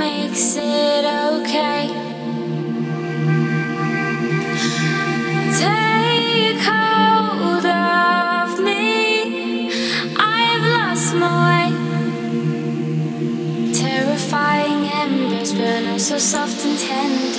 makes it okay. Take hold of me. I've lost my way. Terrifying embers burn us so soft and tender.